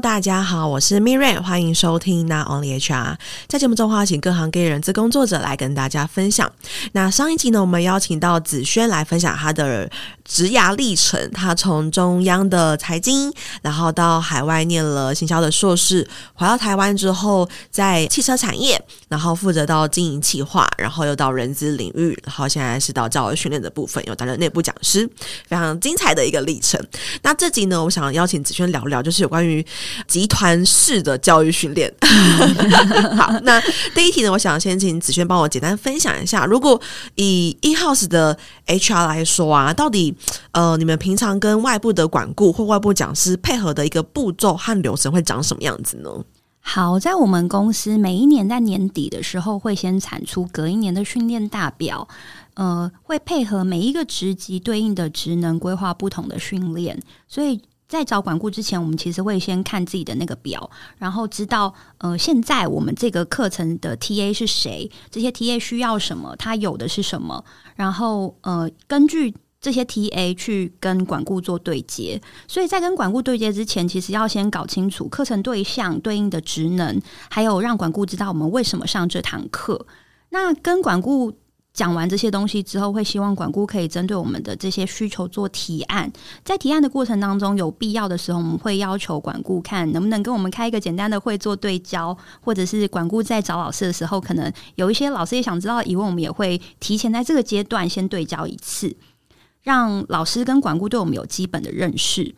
大家好，我是 Miriam，欢迎收听 Not Only HR。在节目中，邀请各行各业人资工作者来跟大家分享。那上一集呢，我们邀请到子轩来分享他的职涯历程。他从中央的财经，然后到海外念了行销的硕士，回到台湾之后，在汽车产业，然后负责到经营企划，然后又到人资领域，然后现在是到教育训练的部分，又担任内部讲师，非常精彩的一个历程。那这集呢，我想邀请子轩聊聊，就是有关于。集团式的教育训练。好，那第一题呢，我想先请子轩帮我简单分享一下，如果以 in-house 的 HR 来说啊，到底呃，你们平常跟外部的管顾或外部讲师配合的一个步骤和流程会长什么样子呢？好，在我们公司每一年在年底的时候，会先产出隔一年的训练大表，呃，会配合每一个职级对应的职能规划不同的训练，所以。在找管顾之前，我们其实会先看自己的那个表，然后知道呃，现在我们这个课程的 TA 是谁，这些 TA 需要什么，他有的是什么，然后呃，根据这些 TA 去跟管顾做对接。所以在跟管顾对接之前，其实要先搞清楚课程对象对应的职能，还有让管顾知道我们为什么上这堂课。那跟管顾。讲完这些东西之后，会希望管顾可以针对我们的这些需求做提案。在提案的过程当中，有必要的时候，我们会要求管顾看能不能跟我们开一个简单的会做对焦，或者是管顾在找老师的时候，可能有一些老师也想知道疑问，我们也会提前在这个阶段先对焦一次，让老师跟管顾对我们有基本的认识。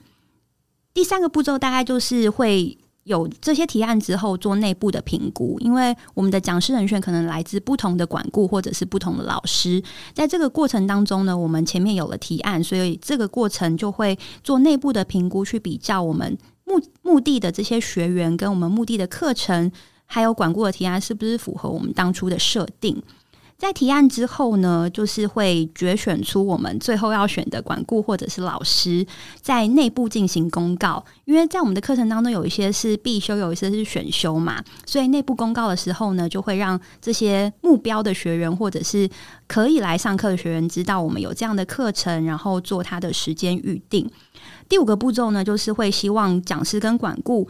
第三个步骤大概就是会。有这些提案之后，做内部的评估，因为我们的讲师人选可能来自不同的管顾或者是不同的老师，在这个过程当中呢，我们前面有了提案，所以这个过程就会做内部的评估，去比较我们目目的的这些学员跟我们目的的课程，还有管顾的提案是不是符合我们当初的设定。在提案之后呢，就是会决选出我们最后要选的管顾或者是老师，在内部进行公告。因为在我们的课程当中，有一些是必修，有一些是选修嘛，所以内部公告的时候呢，就会让这些目标的学员或者是可以来上课的学员知道我们有这样的课程，然后做他的时间预定。第五个步骤呢，就是会希望讲师跟管顾。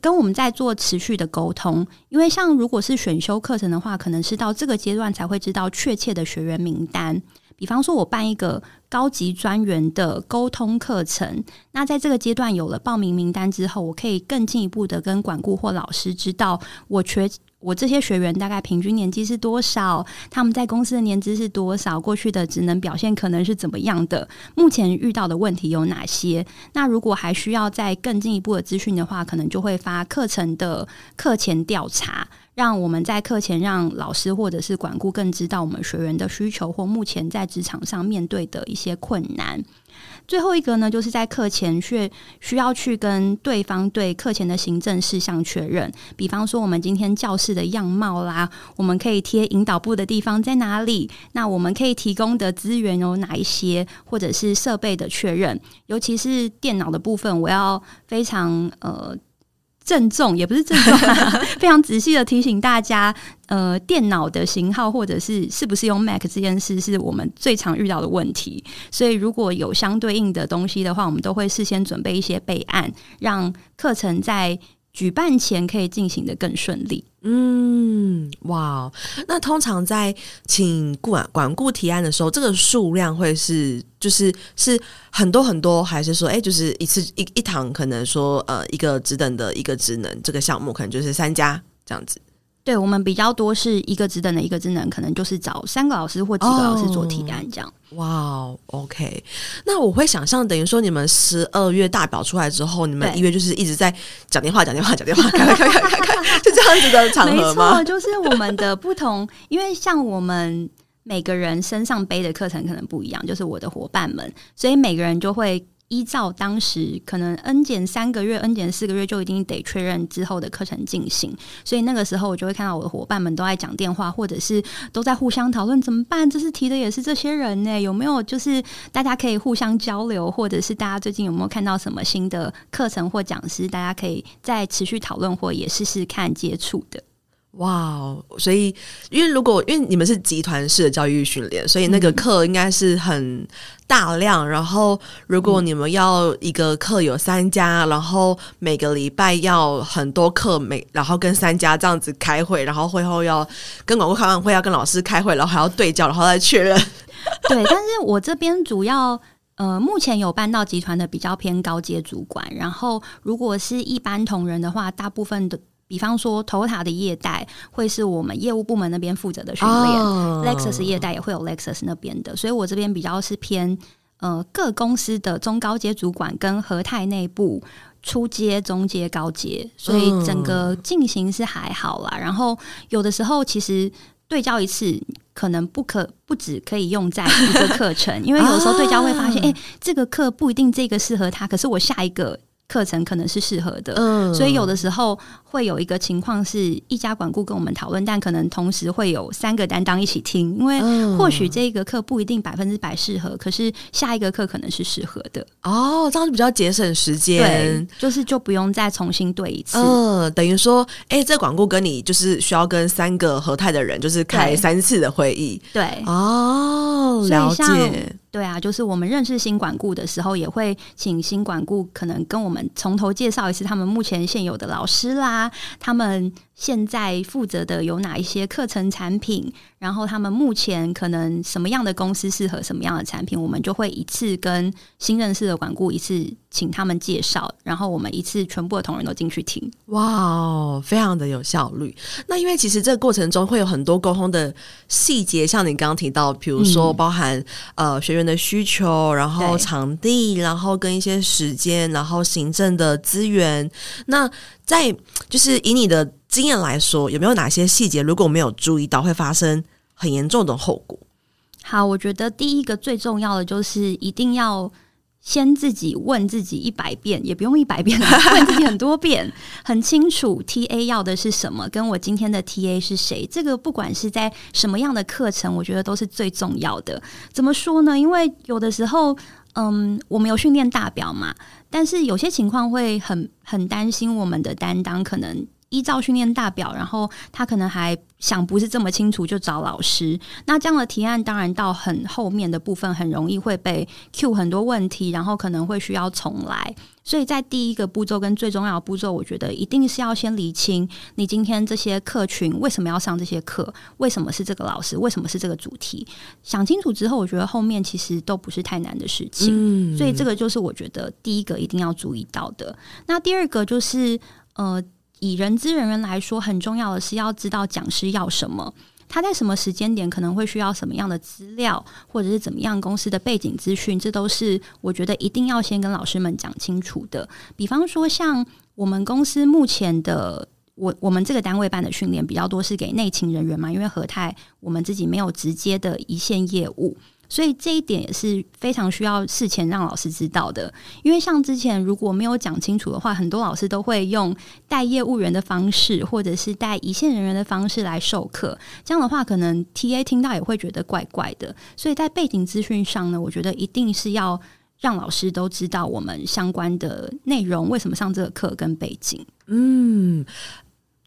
跟我们在做持续的沟通，因为像如果是选修课程的话，可能是到这个阶段才会知道确切的学员名单。比方说，我办一个高级专员的沟通课程，那在这个阶段有了报名名单之后，我可以更进一步的跟管顾或老师知道我缺。我这些学员大概平均年纪是多少？他们在公司的年资是多少？过去的职能表现可能是怎么样的？目前遇到的问题有哪些？那如果还需要再更进一步的资讯的话，可能就会发课程的课前调查，让我们在课前让老师或者是管顾更知道我们学员的需求或目前在职场上面对的一些困难。最后一个呢，就是在课前去需要去跟对方对课前的行政事项确认，比方说我们今天教室的样貌啦，我们可以贴引导布的地方在哪里？那我们可以提供的资源有哪一些？或者是设备的确认，尤其是电脑的部分，我要非常呃。郑重也不是郑重，非常仔细的提醒大家，呃，电脑的型号或者是是不是用 Mac 这件事，是我们最常遇到的问题。所以如果有相对应的东西的话，我们都会事先准备一些备案，让课程在举办前可以进行的更顺利。嗯，哇，那通常在请管管顾提案的时候，这个数量会是就是是很多很多，还是说，哎，就是一次一一堂可能说呃一个职等的一个职能这个项目，可能就是三家这样子。对，我们比较多是一个职等的一个职能，可能就是找三个老师或几个老师做提案这样。哇哦，OK。那我会想象，等于说你们十二月大表出来之后，你们一月就是一直在讲电话、讲电话、讲电话，开开开开开，就这样子的场合吗？没错，就是我们的不同，因为像我们每个人身上背的课程可能不一样，就是我的伙伴们，所以每个人就会。依照当时可能 N 减三个月、N 减四个月就一定得确认之后的课程进行，所以那个时候我就会看到我的伙伴们都在讲电话，或者是都在互相讨论怎么办。这次提的也是这些人呢，有没有就是大家可以互相交流，或者是大家最近有没有看到什么新的课程或讲师，大家可以再持续讨论或也试试看接触的。哇，所以因为如果因为你们是集团式的教育训练，所以那个课应该是很大量。嗯、然后如果你们要一个课有三家，然后每个礼拜要很多课，每然后跟三家这样子开会，然后会后要跟广告开完会要跟老师开会，然后还要对焦，然后再确认。对，但是我这边主要。呃，目前有搬到集团的比较偏高阶主管，然后如果是一般同仁的话，大部分的，比方说 Toyota 的业代会是我们业务部门那边负责的训练、oh.，Lexus 业代也会有 Lexus 那边的，所以我这边比较是偏呃各公司的中高阶主管跟和泰内部初阶、中阶、高阶，所以整个进行是还好啦。然后有的时候其实。对焦一次可能不可不只可以用在一个课程，因为有时候对焦会发现，哎、欸，这个课不一定这个适合他，可是我下一个。课程可能是适合的，嗯，所以有的时候会有一个情况是一家管顾跟我们讨论，但可能同时会有三个担当一起听，因为或许这个课不一定百分之百适合，可是下一个课可能是适合的。哦，这样子比较节省时间，对，就是就不用再重新对一次。嗯，等于说，哎、欸，这管顾跟你就是需要跟三个合泰的人就是开三次的会议，对，哦，了解。对啊，就是我们认识新管顾的时候，也会请新管顾可能跟我们从头介绍一次他们目前现有的老师啦，他们。现在负责的有哪一些课程产品？然后他们目前可能什么样的公司适合什么样的产品？我们就会一次跟新认识的管顾一次请他们介绍，然后我们一次全部的同仁都进去听。哇哦，非常的有效率。那因为其实这个过程中会有很多沟通的细节，像你刚刚提到，比如说包含、嗯、呃学员的需求，然后场地，然后跟一些时间，然后行政的资源。那在就是以你的。经验来说，有没有哪些细节如果没有注意到，会发生很严重的后果？好，我觉得第一个最重要的就是一定要先自己问自己一百遍，也不用一百遍，问自己很多遍，很清楚 TA 要的是什么，跟我今天的 TA 是谁。这个不管是在什么样的课程，我觉得都是最重要的。怎么说呢？因为有的时候，嗯，我们有训练大表嘛，但是有些情况会很很担心我们的担当可能。依照训练大表，然后他可能还想不是这么清楚，就找老师。那这样的提案，当然到很后面的部分，很容易会被 Q 很多问题，然后可能会需要重来。所以在第一个步骤跟最重要的步骤，我觉得一定是要先理清你今天这些客群为什么要上这些课，为什么是这个老师，为什么是这个主题。想清楚之后，我觉得后面其实都不是太难的事情。嗯，所以这个就是我觉得第一个一定要注意到的。那第二个就是呃。以人资人员来说，很重要的是要知道讲师要什么，他在什么时间点可能会需要什么样的资料，或者是怎么样公司的背景资讯，这都是我觉得一定要先跟老师们讲清楚的。比方说，像我们公司目前的，我我们这个单位办的训练比较多是给内勤人员嘛，因为和泰我们自己没有直接的一线业务。所以这一点也是非常需要事前让老师知道的，因为像之前如果没有讲清楚的话，很多老师都会用带业务员的方式，或者是带一线人员的方式来授课，这样的话可能 TA 听到也会觉得怪怪的。所以在背景资讯上呢，我觉得一定是要让老师都知道我们相关的内容，为什么上这个课跟背景。嗯。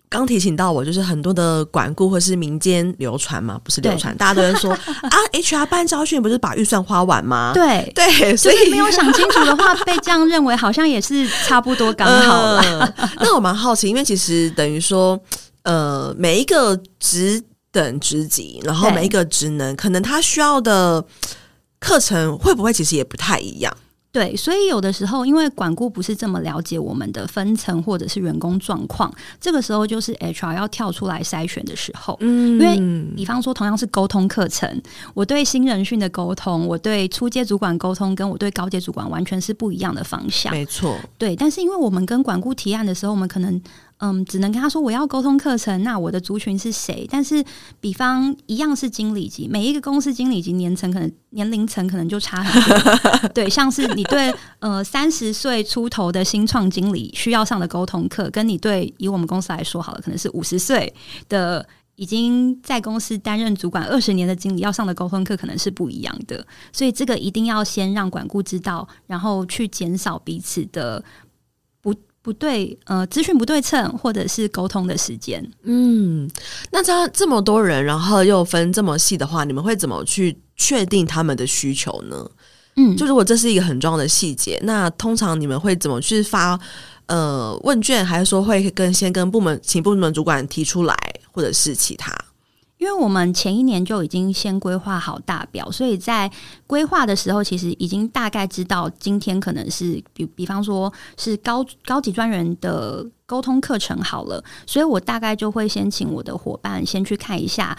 刚提醒到我，就是很多的管顾或是民间流传嘛，不是流传，大家都在说 啊，HR 办招训不是把预算花完吗？对对，所以没有想清楚的话，被这样认为好像也是差不多刚好了。呃、那我蛮好奇，因为其实等于说，呃，每一个职等职级，然后每一个职能，可能他需要的课程会不会其实也不太一样？对，所以有的时候，因为管顾不是这么了解我们的分层或者是员工状况，这个时候就是 HR 要跳出来筛选的时候。嗯，因为比方说，同样是沟通课程，我对新人训的沟通，我对初阶主管沟通，跟我对高阶主管完全是不一样的方向。没错，对。但是因为我们跟管顾提案的时候，我们可能。嗯，只能跟他说我要沟通课程，那我的族群是谁？但是，比方一样是经理级，每一个公司经理级年层可能年龄层可能就差很多。对，像是你对呃三十岁出头的新创经理需要上的沟通课，跟你对以我们公司来说好了，可能是五十岁的已经在公司担任主管二十年的经理要上的沟通课，可能是不一样的。所以这个一定要先让管顾知道，然后去减少彼此的。不不对，呃，资讯不对称，或者是沟通的时间。嗯，那这样这么多人，然后又分这么细的话，你们会怎么去确定他们的需求呢？嗯，就如果这是一个很重要的细节，那通常你们会怎么去发呃问卷，还是说会跟先跟部门请部门主管提出来，或者是其他？因为我们前一年就已经先规划好大表，所以在规划的时候，其实已经大概知道今天可能是比比方说是高高级专员的沟通课程好了，所以我大概就会先请我的伙伴先去看一下，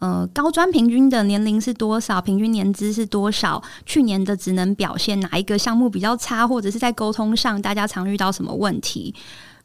呃，高专平均的年龄是多少，平均年资是多少，去年的职能表现哪一个项目比较差，或者是在沟通上大家常遇到什么问题。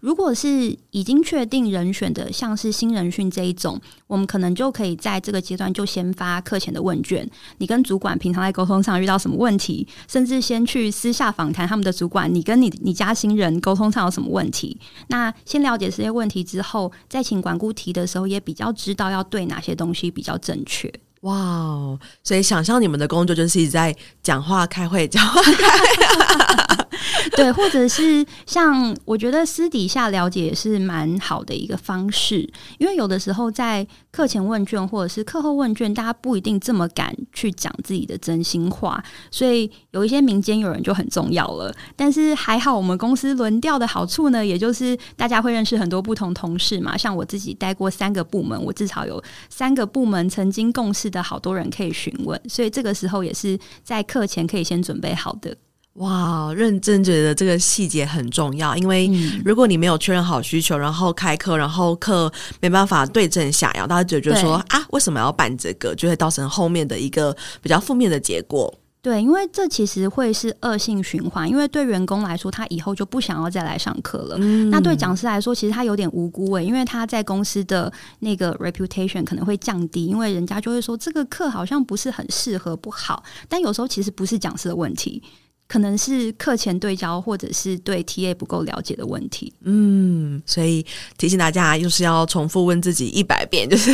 如果是已经确定人选的，像是新人训这一种，我们可能就可以在这个阶段就先发课前的问卷。你跟主管平常在沟通上遇到什么问题，甚至先去私下访谈他们的主管，你跟你你家新人沟通上有什么问题？那先了解这些问题之后，再请管顾提的时候，也比较知道要对哪些东西比较正确。哇哦！所以想象你们的工作就是一直在讲话、开会、讲话、开会。对，或者是像我觉得私底下了解也是蛮好的一个方式，因为有的时候在课前问卷或者是课后问卷，大家不一定这么敢去讲自己的真心话，所以有一些民间有人就很重要了。但是还好，我们公司轮调的好处呢，也就是大家会认识很多不同同事嘛。像我自己待过三个部门，我至少有三个部门曾经共事的好多人可以询问，所以这个时候也是在课前可以先准备好的。哇，认真觉得这个细节很重要，因为如果你没有确认好需求，然后开课，然后课没办法对症下药，大家就觉得说啊，为什么要办这个，就会造成后面的一个比较负面的结果。对，因为这其实会是恶性循环，因为对员工来说，他以后就不想要再来上课了。嗯、那对讲师来说，其实他有点无辜诶，因为他在公司的那个 reputation 可能会降低，因为人家就会说这个课好像不是很适合，不好。但有时候其实不是讲师的问题。可能是课前对焦，或者是对 TA 不够了解的问题。嗯，所以提醒大家，又是要重复问自己一百遍，就是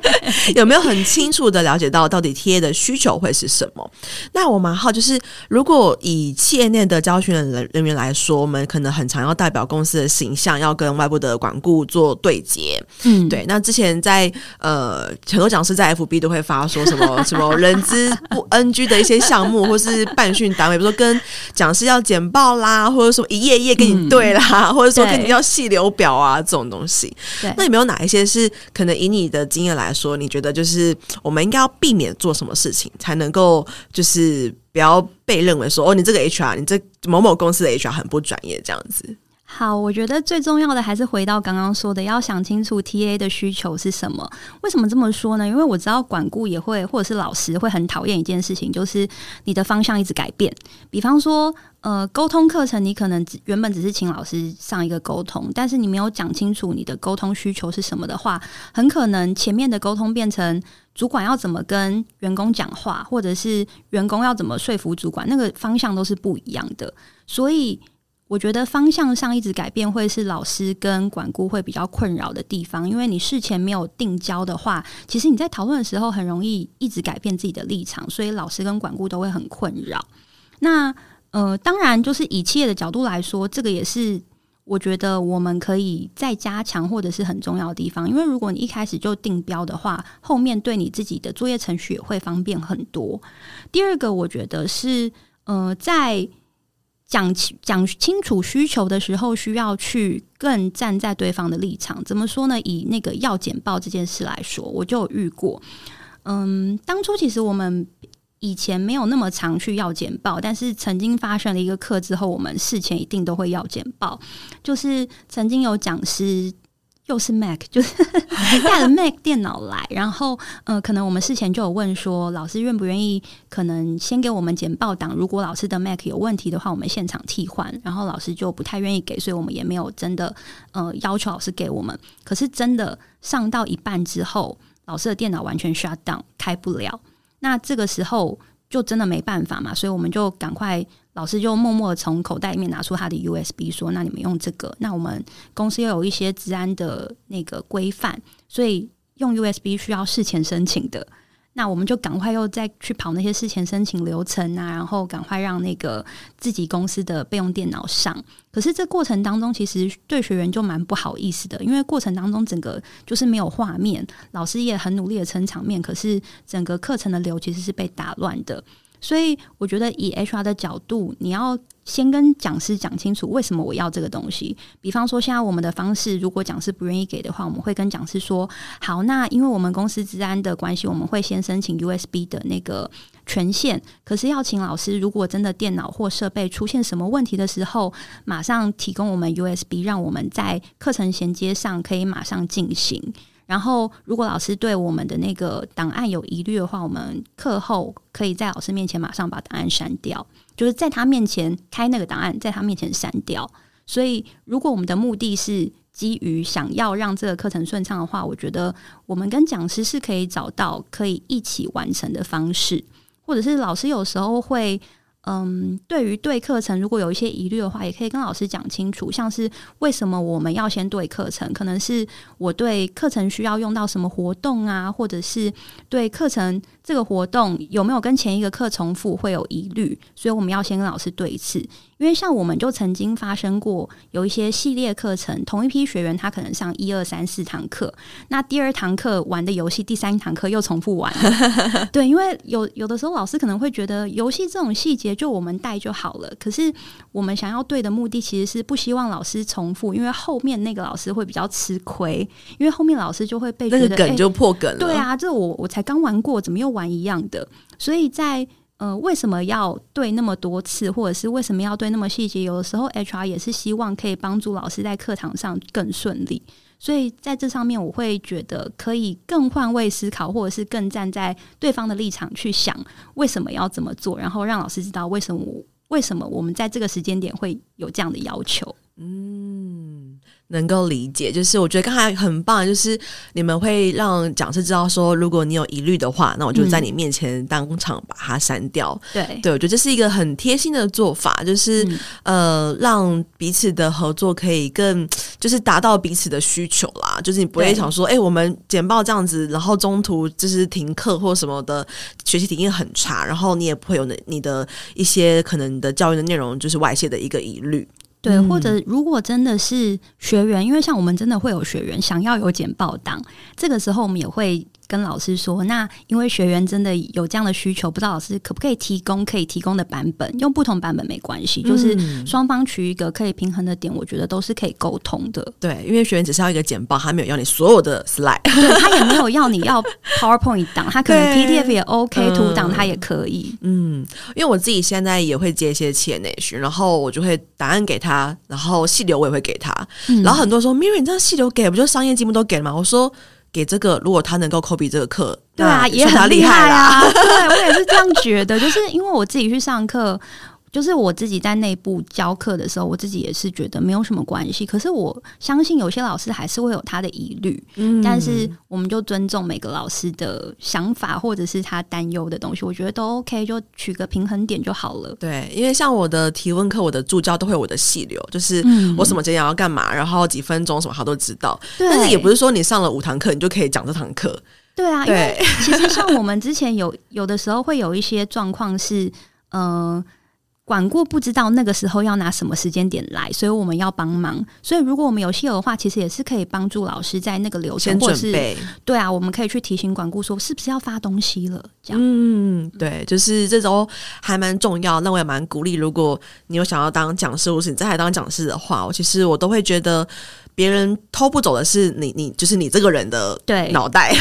有没有很清楚的了解到到底 TA 的需求会是什么？那我蛮好，就是如果以企业内的教训人人员来说，我们可能很常要代表公司的形象，要跟外部的管顾做对接。嗯，对。那之前在呃，很多讲师在 FB 都会发说什么什么人资不 NG 的一些项目，或是办训单位，比如说跟跟讲师要简报啦，或者说一页一页跟你对啦，嗯、或者说跟你要细流表啊这种东西。那有没有哪一些是可能以你的经验来说，你觉得就是我们应该要避免做什么事情，才能够就是不要被认为说哦，你这个 HR，你这某某公司的 HR 很不专业这样子？好，我觉得最重要的还是回到刚刚说的，要想清楚 TA 的需求是什么。为什么这么说呢？因为我知道管顾也会，或者是老师会很讨厌一件事情，就是你的方向一直改变。比方说，呃，沟通课程你可能原本只是请老师上一个沟通，但是你没有讲清楚你的沟通需求是什么的话，很可能前面的沟通变成主管要怎么跟员工讲话，或者是员工要怎么说服主管，那个方向都是不一样的。所以。我觉得方向上一直改变会是老师跟管顾会比较困扰的地方，因为你事前没有定交的话，其实你在讨论的时候很容易一直改变自己的立场，所以老师跟管顾都会很困扰。那呃，当然就是以企业的角度来说，这个也是我觉得我们可以再加强或者是很重要的地方，因为如果你一开始就定标的话，后面对你自己的作业程序也会方便很多。第二个，我觉得是呃，在讲清讲清楚需求的时候，需要去更站在对方的立场。怎么说呢？以那个要简报这件事来说，我就有遇过。嗯，当初其实我们以前没有那么常去要简报，但是曾经发生了一个课之后，我们事前一定都会要简报。就是曾经有讲师。又是 Mac，就是 带了 Mac 电脑来，然后呃，可能我们事前就有问说，老师愿不愿意，可能先给我们简报档，如果老师的 Mac 有问题的话，我们现场替换。然后老师就不太愿意给，所以我们也没有真的呃要求老师给我们。可是真的上到一半之后，老师的电脑完全 shut down，开不了。那这个时候就真的没办法嘛，所以我们就赶快。老师就默默从口袋里面拿出他的 USB，说：“那你们用这个。那我们公司又有一些治安的那个规范，所以用 USB 需要事前申请的。那我们就赶快又再去跑那些事前申请流程啊，然后赶快让那个自己公司的备用电脑上。可是这过程当中，其实对学员就蛮不好意思的，因为过程当中整个就是没有画面，老师也很努力的撑场面，可是整个课程的流其实是被打乱的。所以我觉得以 HR 的角度，你要。先跟讲师讲清楚为什么我要这个东西。比方说，现在我们的方式，如果讲师不愿意给的话，我们会跟讲师说：好，那因为我们公司治安的关系，我们会先申请 USB 的那个权限。可是要请老师，如果真的电脑或设备出现什么问题的时候，马上提供我们 USB，让我们在课程衔接上可以马上进行。然后，如果老师对我们的那个档案有疑虑的话，我们课后可以在老师面前马上把档案删掉。就是在他面前开那个档案，在他面前删掉。所以，如果我们的目的是基于想要让这个课程顺畅的话，我觉得我们跟讲师是可以找到可以一起完成的方式，或者是老师有时候会。嗯，对于对课程如果有一些疑虑的话，也可以跟老师讲清楚。像是为什么我们要先对课程？可能是我对课程需要用到什么活动啊，或者是对课程这个活动有没有跟前一个课重复会有疑虑，所以我们要先跟老师对一次。因为像我们就曾经发生过有一些系列课程，同一批学员他可能上一二三四堂课，那第二堂课玩的游戏，第三堂课又重复玩。对，因为有有的时候老师可能会觉得游戏这种细节就我们带就好了，可是我们想要对的目的其实是不希望老师重复，因为后面那个老师会比较吃亏，因为后面老师就会被那个梗就破梗了。欸，对啊，这我我才刚玩过，怎么又玩一样的？所以在呃，为什么要对那么多次，或者是为什么要对那么细节？有的时候 HR 也是希望可以帮助老师在课堂上更顺利，所以在这上面我会觉得可以更换位思考，或者是更站在对方的立场去想为什么要这么做，然后让老师知道为什么为什么我们在这个时间点会有这样的要求。嗯。能够理解，就是我觉得刚才很棒，就是你们会让讲师知道说，如果你有疑虑的话，那我就在你面前当场把它删掉。对、嗯，对，我觉得这是一个很贴心的做法，就是、嗯、呃，让彼此的合作可以更，就是达到彼此的需求啦。就是你不会想说，哎、欸，我们简报这样子，然后中途就是停课或什么的，学习体验很差，然后你也不会有你你的一些可能你的教育的内容就是外泄的一个疑虑。对，或者如果真的是学员，因为像我们真的会有学员想要有简报档，这个时候我们也会。跟老师说，那因为学员真的有这样的需求，不知道老师可不可以提供可以提供的版本，用不同版本没关系，嗯、就是双方取一个可以平衡的点，我觉得都是可以沟通的。对，因为学员只是要一个简报，他没有要你所有的 slide，对，他也没有要你要 PowerPoint 档，他可能 PDF 也 OK，图档他也可以。嗯，因为我自己现在也会接一些企业内训，然后我就会答案给他，然后细流我也会给他，嗯、然后很多人说 Miri，你这样细流给不就商业机密都给了吗？我说。给这个，如果他能够 copy 这个课，对啊，也很厉害啊。对，我也是这样觉得，就是因为我自己去上课。就是我自己在内部教课的时候，我自己也是觉得没有什么关系。可是我相信有些老师还是会有他的疑虑，嗯，但是我们就尊重每个老师的想法或者是他担忧的东西，我觉得都 OK，就取个平衡点就好了。对，因为像我的提问课，我的助教都会有我的细流，就是我什么节点要干嘛，然后几分钟什么他都知道。对但是也不是说你上了五堂课，你就可以讲这堂课。对啊，因为其实像 我们之前有有的时候会有一些状况是，嗯、呃。管顾不知道那个时候要拿什么时间点来，所以我们要帮忙。所以如果我们有戏友的话，其实也是可以帮助老师在那个流程，准备。或者是对啊，我们可以去提醒管顾说是不是要发东西了。这样，嗯，对，就是这种还蛮重要。那我也蛮鼓励，如果你有想要当讲师，或是你在台当讲师的话，我其实我都会觉得别人偷不走的是你，你就是你这个人的对脑袋，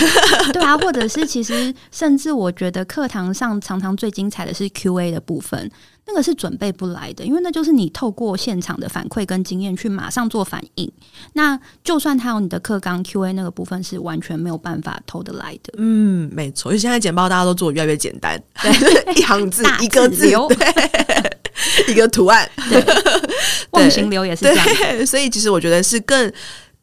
对，对啊，或者是其实 甚至我觉得课堂上常常最精彩的是 Q&A 的部分。那个是准备不来的，因为那就是你透过现场的反馈跟经验去马上做反应。那就算他有你的课纲 Q&A 那个部分是完全没有办法偷得来的。嗯，没错。因为现在简报大家都做得越来越简单，对，一行字一个字，对，一个图案，对，忘形流也是这样。所以其实我觉得是更。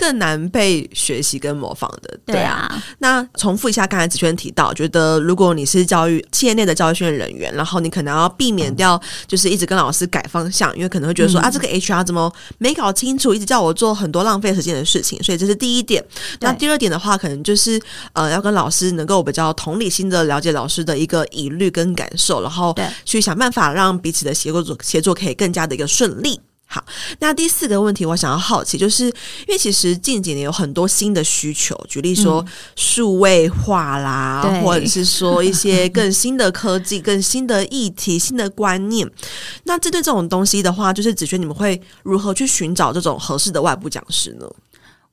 更难被学习跟模仿的。对啊，那重复一下刚才子轩提到，觉得如果你是教育企业内的教育训练人员，然后你可能要避免掉就是一直跟老师改方向，因为可能会觉得说、嗯、啊，这个 HR 怎么没搞清楚，一直叫我做很多浪费时间的事情。所以这是第一点。那第二点的话，可能就是呃，要跟老师能够比较同理心的了解老师的一个疑虑跟感受，然后去想办法让彼此的协作协作可以更加的一个顺利。好，那第四个问题，我想要好奇，就是因为其实近几年有很多新的需求，举例说数位化啦，嗯、或者是说一些更新的科技、更新的议题、新的观念。那针对这种东西的话，就是子轩，你们会如何去寻找这种合适的外部讲师呢？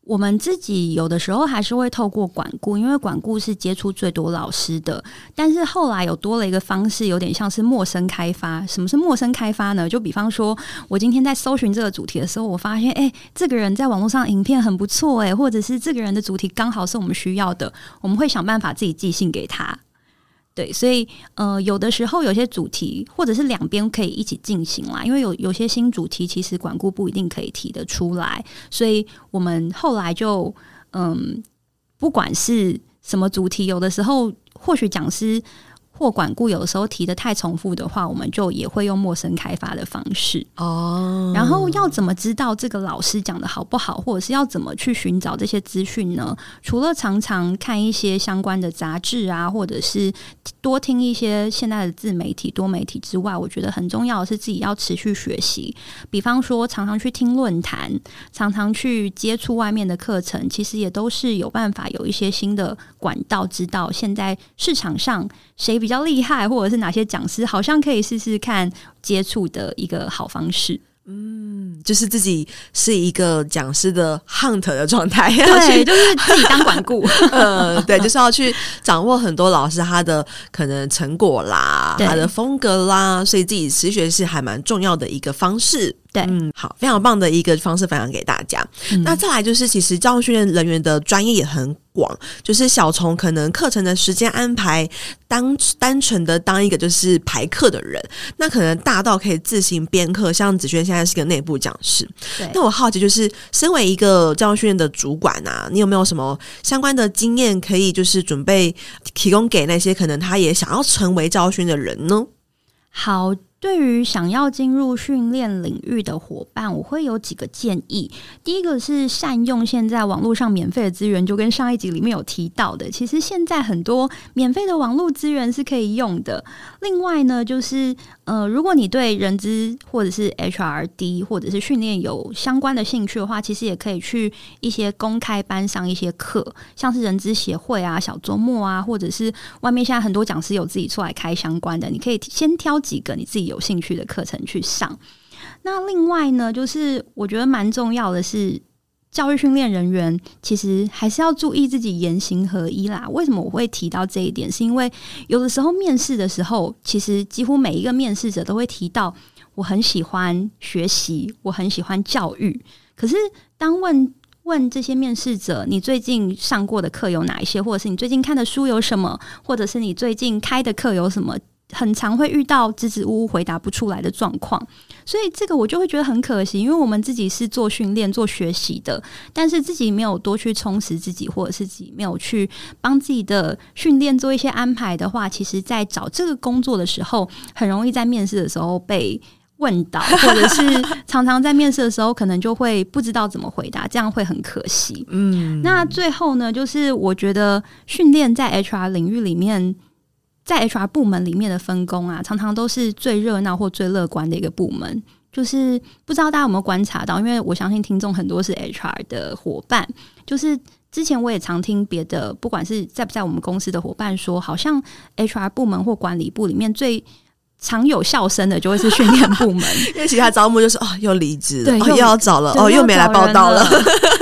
我们自己有的时候还是会透过管顾，因为管顾是接触最多老师的。但是后来有多了一个方式，有点像是陌生开发。什么是陌生开发呢？就比方说，我今天在搜寻这个主题的时候，我发现，哎，这个人在网络上影片很不错，哎，或者是这个人的主题刚好是我们需要的，我们会想办法自己寄信给他。对，所以呃，有的时候有些主题或者是两边可以一起进行啦，因为有有些新主题其实管顾不一定可以提得出来，所以我们后来就嗯，不管是什么主题，有的时候或许讲师。或管顾有时候提的太重复的话，我们就也会用陌生开发的方式哦。然后要怎么知道这个老师讲的好不好，或者是要怎么去寻找这些资讯呢？除了常常看一些相关的杂志啊，或者是多听一些现在的自媒体、多媒体之外，我觉得很重要的是自己要持续学习。比方说，常常去听论坛，常常去接触外面的课程，其实也都是有办法有一些新的管道，知道现在市场上谁比。比较厉害，或者是哪些讲师，好像可以试试看接触的一个好方式。嗯，就是自己是一个讲师的 hunt 的状态，对，就是自己当管顾。呃，对，就是要去掌握很多老师他的可能成果啦，他的风格啦，所以自己持续学是还蛮重要的一个方式。对，嗯，好，非常棒的一个方式分享给大家。嗯、那再来就是，其实教育训练人员的专业也很广，就是小虫可能课程的时间安排，当单纯的当一个就是排课的人，那可能大到可以自行编课，像子轩现在是个内部讲师。对，那我好奇就是，身为一个教育训练的主管啊，你有没有什么相关的经验可以就是准备提供给那些可能他也想要成为教育训练的人呢？好。对于想要进入训练领域的伙伴，我会有几个建议。第一个是善用现在网络上免费的资源，就跟上一集里面有提到的，其实现在很多免费的网络资源是可以用的。另外呢，就是呃，如果你对人资或者是 HRD 或者是训练有相关的兴趣的话，其实也可以去一些公开班上一些课，像是人资协会啊、小周末啊，或者是外面现在很多讲师有自己出来开相关的，你可以先挑几个你自己有兴趣的课程去上。那另外呢，就是我觉得蛮重要的是，教育训练人员其实还是要注意自己言行合一啦。为什么我会提到这一点？是因为有的时候面试的时候，其实几乎每一个面试者都会提到，我很喜欢学习，我很喜欢教育。可是当问问这些面试者，你最近上过的课有哪一些，或者是你最近看的书有什么，或者是你最近开的课有什么？很常会遇到支支吾吾回答不出来的状况，所以这个我就会觉得很可惜，因为我们自己是做训练、做学习的，但是自己没有多去充实自己，或者是自己没有去帮自己的训练做一些安排的话，其实，在找这个工作的时候，很容易在面试的时候被问到，或者是常常在面试的时候，可能就会不知道怎么回答，这样会很可惜。嗯，那最后呢，就是我觉得训练在 HR 领域里面。在 HR 部门里面的分工啊，常常都是最热闹或最乐观的一个部门。就是不知道大家有没有观察到，因为我相信听众很多是 HR 的伙伴。就是之前我也常听别的，不管是在不在我们公司的伙伴说，好像 HR 部门或管理部里面最常有笑声的就会是训练部门，因为其他招募就是哦又离职了，对，哦，又要找了，哦又没来报到了，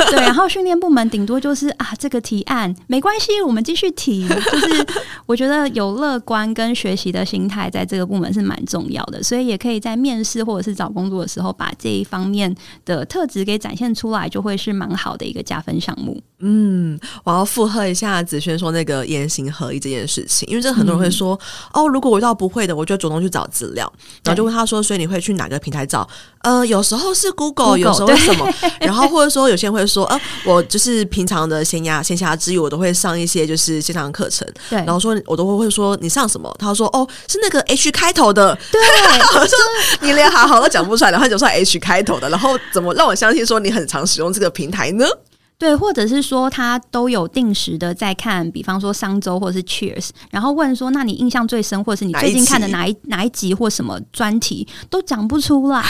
对，然后训练部门顶多就是啊这个提案没关系，我们继续提。就是我觉得有乐观跟学习的心态，在这个部门是蛮重要的，所以也可以在面试或者是找工作的时候，把这一方面的特质给展现出来，就会是蛮好的一个加分项目。嗯，我要附和一下子轩说那个言行合一这件事情，因为这很多人会说、嗯、哦，如果我遇到不会的，我就主动去。找资料，然后就问他说：“所以你会去哪个平台找？”呃，有时候是 Google，, Google 有时候是什么？然后或者说有些人会说：“说，啊，我就是平常的闲暇闲暇之余，我都会上一些就是线上课程，对，然后说我都会会说你上什么？他说哦，是那个 H 开头的，对，我说你连好好都讲不出来，然后就说 H 开头的，然后怎么让我相信说你很常使用这个平台呢？对，或者是说他都有定时的在看，比方说商周或者是 Cheers，然后问说，那你印象最深，或者是你最近看的哪一哪一集或什么专题都讲不出来，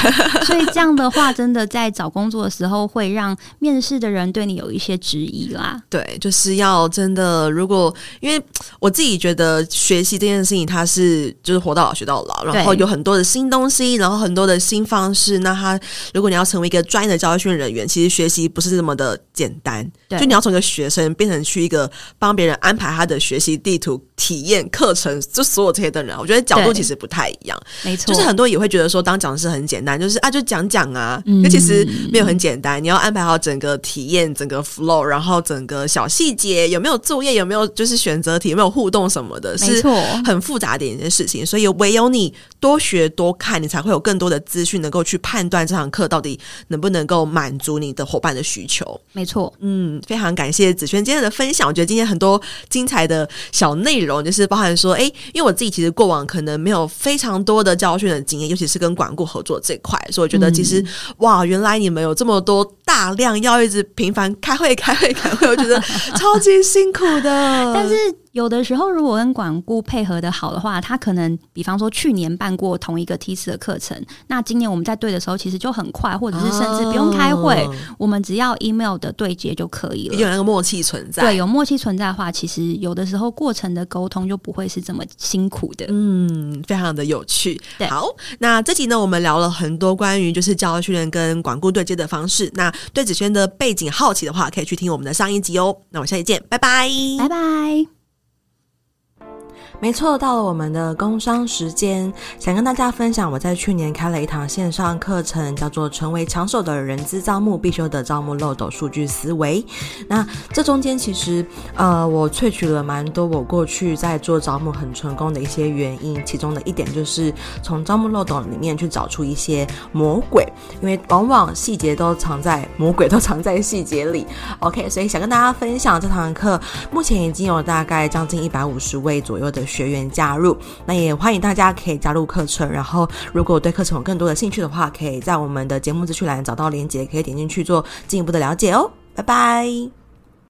所以这样的话，真的在找工作的时候会让面试的人对你有一些质疑啦。对，就是要真的，如果因为我自己觉得学习这件事情，它是就是活到老学到老，然后有很多的新东西，然后很多的新方式。那他如果你要成为一个专业的教育训练人员，其实学习不是这么的简单。就你要从一个学生变成去一个帮别人安排他的学习地图、体验课程，就所有这些的人，我觉得角度其实不太一样。没错，就是很多人也会觉得说，当讲师很简单，就是啊，就讲讲啊。那、嗯、其实没有很简单，你要安排好整个体验、整个 flow，然后整个小细节有没有作业，有没有就是选择题，有没有互动什么的，是很复杂的一件事情。所以唯有你多学多看，你才会有更多的资讯，能够去判断这堂课到底能不能够满足你的伙伴的需求。没错。嗯，非常感谢子轩今天的分享。我觉得今天很多精彩的小内容，就是包含说，哎，因为我自己其实过往可能没有非常多的教训的经验，尤其是跟管顾合作这块，所以我觉得其实、嗯、哇，原来你们有这么多大量要一直频繁开会、开会、开会，我觉得 超级辛苦的。但是。有的时候，如果跟管顾配合的好的话，他可能比方说去年办过同一个梯次的课程，那今年我们在对的时候，其实就很快，或者是甚至不用开会，哦、我们只要 email 的对接就可以了。有那个默契存在，对，有默契存在的话，其实有的时候过程的沟通就不会是这么辛苦的。嗯，非常的有趣。对，好，那这集呢，我们聊了很多关于就是教育训练跟管顾对接的方式。那对子轩的背景好奇的话，可以去听我们的上一集哦。那我们下期见，拜拜，拜拜。没错，到了我们的工商时间，想跟大家分享，我在去年开了一堂线上课程，叫做《成为抢手的人资招募必修的招募漏斗数据思维》。那这中间其实，呃，我萃取了蛮多我过去在做招募很成功的一些原因，其中的一点就是从招募漏斗里面去找出一些魔鬼，因为往往细节都藏在魔鬼都 藏在细节里。OK，所以想跟大家分享这堂课，目前已经有大概将近一百五十位左右的学员加入，那也欢迎大家可以加入课程。然后，如果对课程有更多的兴趣的话，可以在我们的节目资讯栏找到链接，可以点进去做进一步的了解哦。拜拜。